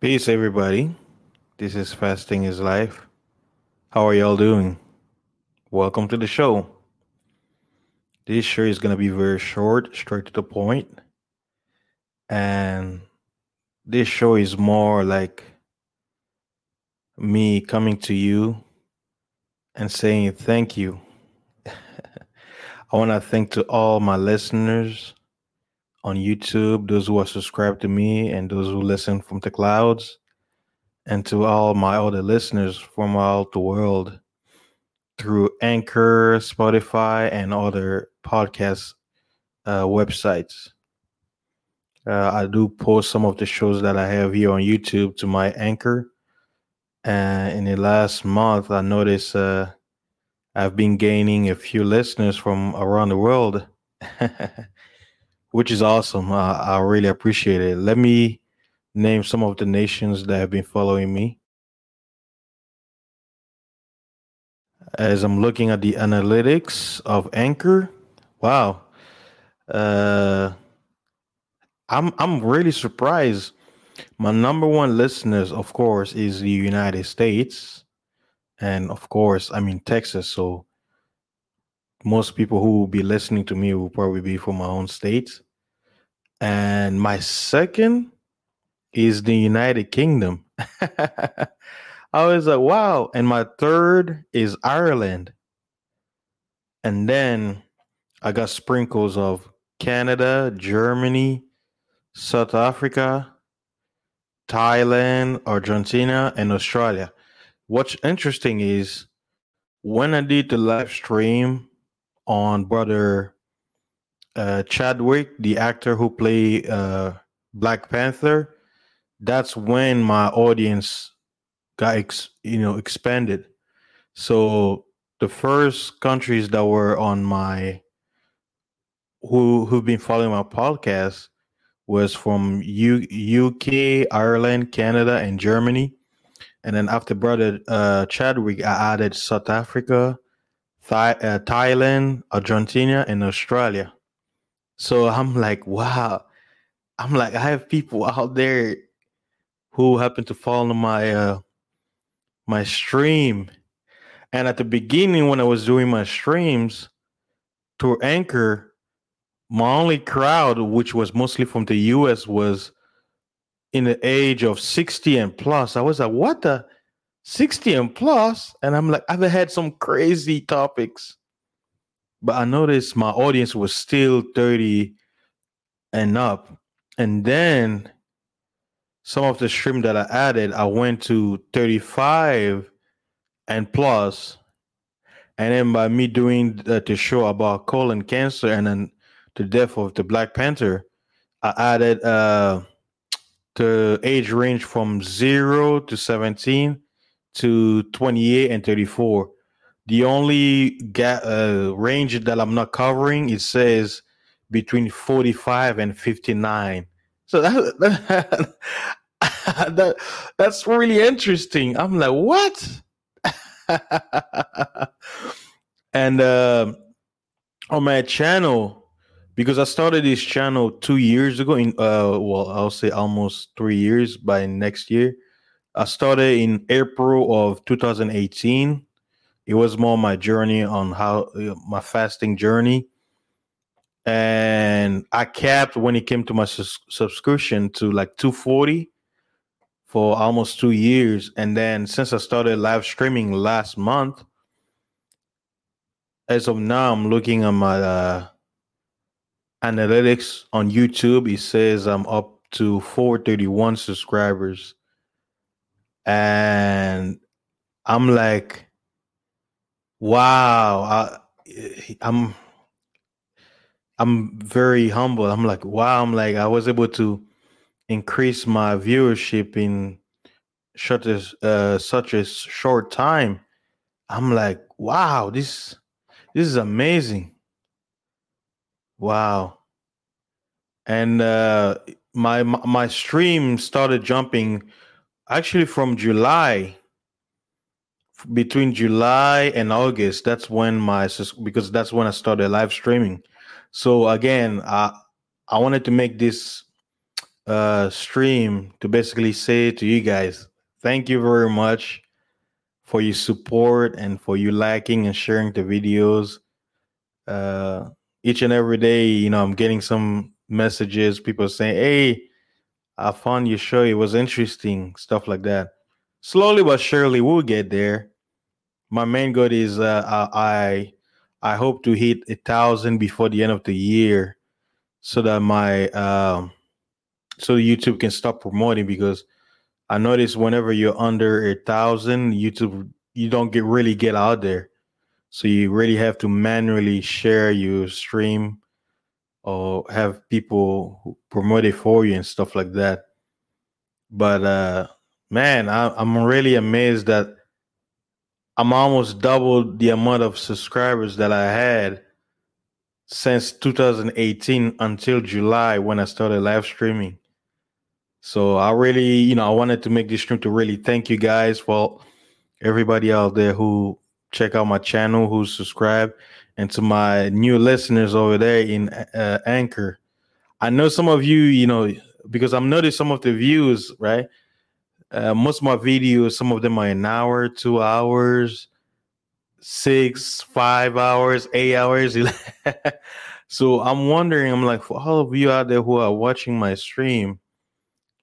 Peace, everybody. This is Fasting is Life. How are y'all doing? Welcome to the show. This show is going to be very short, straight to the point. And this show is more like me coming to you and saying thank you. I want to thank to all my listeners on YouTube, those who are subscribed to me, and those who listen from the clouds, and to all my other listeners from all the world through Anchor, Spotify, and other podcast uh, websites. Uh, I do post some of the shows that I have here on YouTube to my Anchor. And in the last month, I noticed uh, I've been gaining a few listeners from around the world. which is awesome. Uh, I really appreciate it. Let me name some of the nations that have been following me. As I'm looking at the analytics of Anchor, wow, uh, I'm I'm really surprised. My number one listeners, of course, is the United States, and of course, I'm in Texas, so most people who will be listening to me will probably be from my own state. And my second is the United Kingdom. I was like, wow. And my third is Ireland. And then I got sprinkles of Canada, Germany, South Africa, Thailand, Argentina, and Australia. What's interesting is when I did the live stream on Brother uh, Chadwick, the actor who played uh, Black Panther, that's when my audience got ex- you know expanded. So the first countries that were on my who who've been following my podcast was from U- UK, Ireland, Canada, and Germany. And then after brother uh, Chadwick, I added South Africa, Th- uh, Thailand, Argentina, and Australia. So I'm like, wow. I'm like, I have people out there who happen to follow my uh my stream. And at the beginning when I was doing my streams to Anchor, my only crowd, which was mostly from the US, was in the age of 60 and plus. I was like, what the 60 and? And I'm like, I've had some crazy topics. But I noticed my audience was still 30 and up. And then some of the stream that I added, I went to 35 and plus. And then by me doing the, the show about colon cancer and then the death of the Black Panther, I added uh, the age range from zero to 17 to 28 and 34. The only uh, range that I'm not covering, it says between 45 and 59. So that, that, that that's really interesting. I'm like, what? and uh, on my channel, because I started this channel two years ago, in uh, well, I'll say almost three years by next year. I started in April of 2018. It was more my journey on how uh, my fasting journey and I capped when it came to my subscription to like 240 for almost two years. And then since I started live streaming last month, as of now, I'm looking at my uh, analytics on YouTube. It says I'm up to 431 subscribers. And I'm like, wow, I, I'm I'm very humble. I'm like, wow, I'm like, I was able to increase my viewership in such a uh, such a short time. I'm like, wow, this this is amazing. Wow. And uh my my stream started jumping actually from July between July and August. That's when my because that's when I started live streaming so again, uh, I wanted to make this uh, stream to basically say to you guys, thank you very much for your support and for you liking and sharing the videos. Uh, each and every day, you know, I'm getting some messages, people saying, Hey, I found your show. It was interesting, stuff like that. Slowly but surely, we'll get there. My main goal is uh, I I hope to hit a thousand before the end of the year, so that my um, so YouTube can stop promoting because I notice whenever you're under a thousand, YouTube you don't get really get out there. So you really have to manually share your stream or have people promote it for you and stuff like that. But uh man, I, I'm really amazed that I'm almost double the amount of subscribers that I had since 2018 until July when I started live streaming. So I really, you know, I wanted to make this stream to really thank you guys for everybody out there who check out my channel, who's subscribed, and to my new listeners over there in uh, Anchor. I know some of you, you know, because I'm noticed some of the views, right? Uh, most of my videos, some of them are an hour, two hours, six, five hours, eight hours. so I'm wondering, I'm like, for all of you out there who are watching my stream,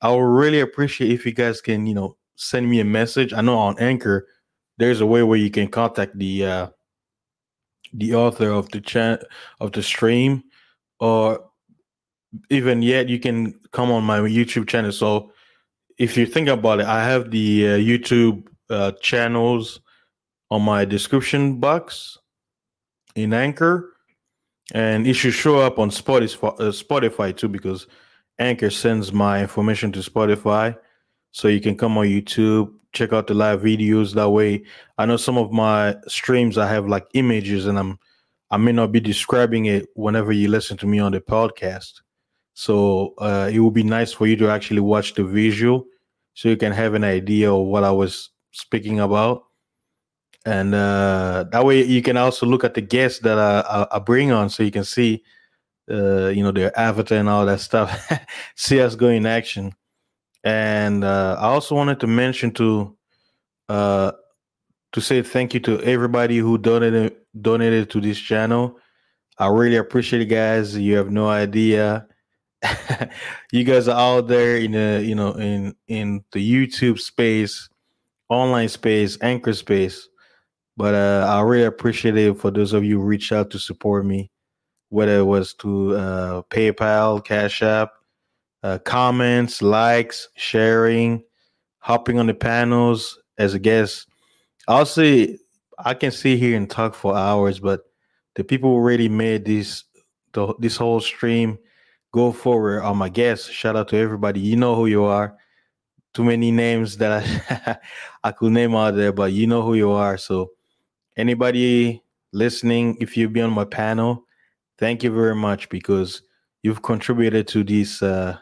I would really appreciate if you guys can, you know, send me a message. I know on Anchor, there's a way where you can contact the uh, the author of the chat of the stream, or even yet you can come on my YouTube channel. So if you think about it, I have the uh, YouTube uh, channels on my description box in Anchor, and it should show up on Spotify, uh, Spotify too because Anchor sends my information to Spotify, so you can come on YouTube, check out the live videos. That way, I know some of my streams I have like images, and I'm I may not be describing it whenever you listen to me on the podcast. So uh, it would be nice for you to actually watch the visual, so you can have an idea of what I was speaking about, and uh, that way you can also look at the guests that I, I bring on, so you can see, uh, you know, their avatar and all that stuff. see us go in action. And uh, I also wanted to mention to uh, to say thank you to everybody who donated donated to this channel. I really appreciate it, guys. You have no idea. you guys are out there in the you know in in the YouTube space, online space, anchor space. But uh, I really appreciate it for those of you who reached out to support me, whether it was to uh, PayPal, Cash App, uh, comments, likes, sharing, hopping on the panels as a guest. I'll I can sit here and talk for hours, but the people already made this the, this whole stream go forward are my guests. Shout out to everybody. You know who you are. Too many names that I, I could name out there, but you know who you are. So anybody listening, if you be on my panel, thank you very much because you've contributed to this uh,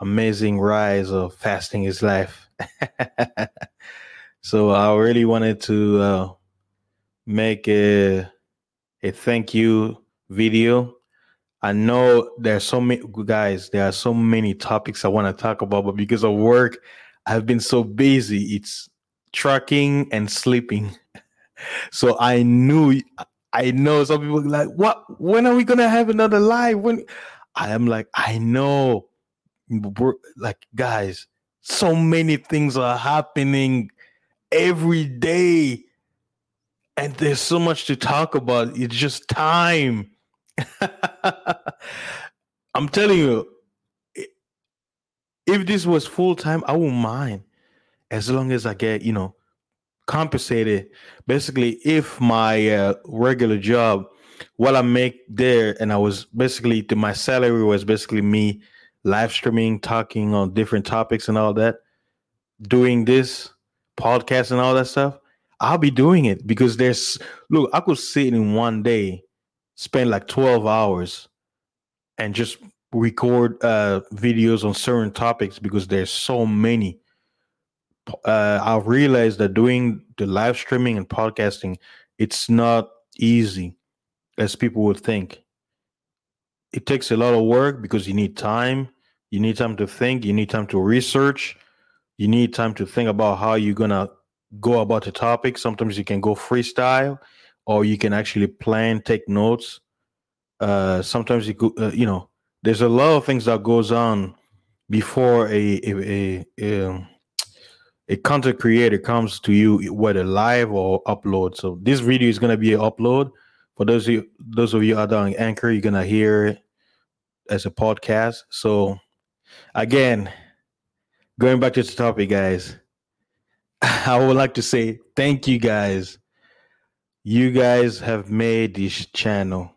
amazing rise of fasting is life. so I really wanted to uh, make a a thank you video. I know there's so many guys, there are so many topics I want to talk about, but because of work, I've been so busy. It's trucking and sleeping. so I knew I know some people like, what when are we gonna have another live? When I am like, I know like guys so many things are happening every day and there's so much to talk about. It's just time. I'm telling you if this was full time i wouldn't mind. As long as i get you know compensated. Basically if my uh, regular job what i make there and i was basically to my salary was basically me live streaming, talking on different topics and all that, doing this podcast and all that stuff, I'll be doing it because there's look, I could sit in one day, spend like 12 hours and just record uh videos on certain topics because there's so many. Uh I realized that doing the live streaming and podcasting, it's not easy as people would think. It takes a lot of work because you need time, You need time to think. You need time to research. You need time to think about how you're gonna go about the topic. Sometimes you can go freestyle, or you can actually plan, take notes. Uh, sometimes you go, uh, you know, there's a lot of things that goes on before a a, a, a, um, a content creator comes to you, whether live or upload. So this video is gonna be an upload. For those of you, those of you out there on Anchor, you're gonna hear it as a podcast. So again, going back to the topic, guys, I would like to say thank you guys. You guys have made this channel.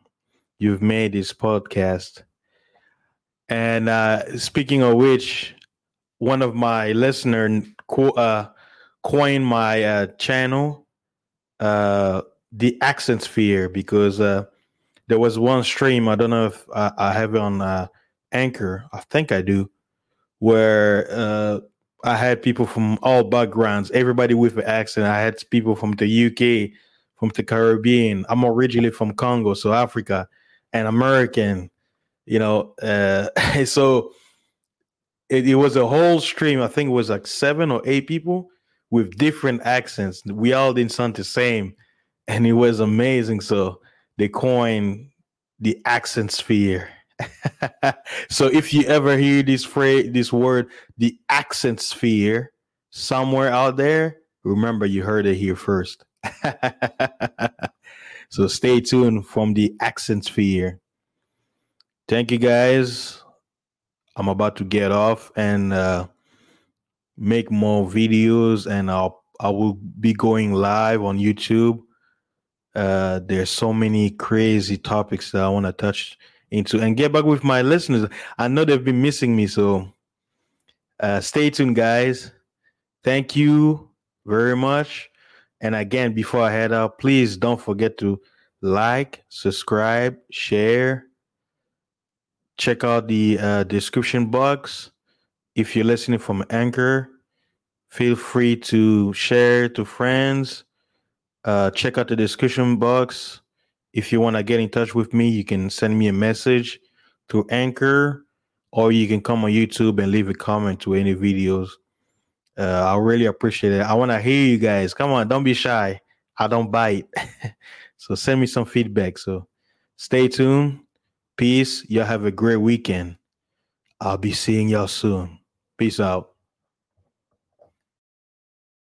You've made this podcast. And uh, speaking of which, one of my listener uh, coined my uh, channel uh, the accent sphere because uh, there was one stream. I don't know if I, I have it on uh, Anchor. I think I do, where uh, I had people from all backgrounds, everybody with an accent. I had people from the UK, from the Caribbean. I'm originally from Congo, so Africa, and American. You know, uh, so it, it was a whole stream. I think it was like seven or eight people with different accents. We all didn't sound the same, and it was amazing. So they coined the accent sphere. so if you ever hear this phrase, this word, the accent sphere, somewhere out there, remember you heard it here first. so stay tuned from the accent sphere. Thank you guys. I'm about to get off and uh, make more videos, and I'll I will be going live on YouTube. Uh, there's so many crazy topics that I want to touch into and get back with my listeners. I know they've been missing me, so uh, stay tuned, guys. Thank you very much. And again, before I head out, please don't forget to like, subscribe, share. Check out the uh, description box. If you're listening from Anchor, feel free to share to friends. Uh, check out the description box if you want to get in touch with me, you can send me a message through Anchor, or you can come on YouTube and leave a comment to any videos. Uh, I really appreciate it. I want to hear you guys. Come on, don't be shy. I don't bite. so send me some feedback. So stay tuned. Peace. Y'all have a great weekend. I'll be seeing y'all soon. Peace out.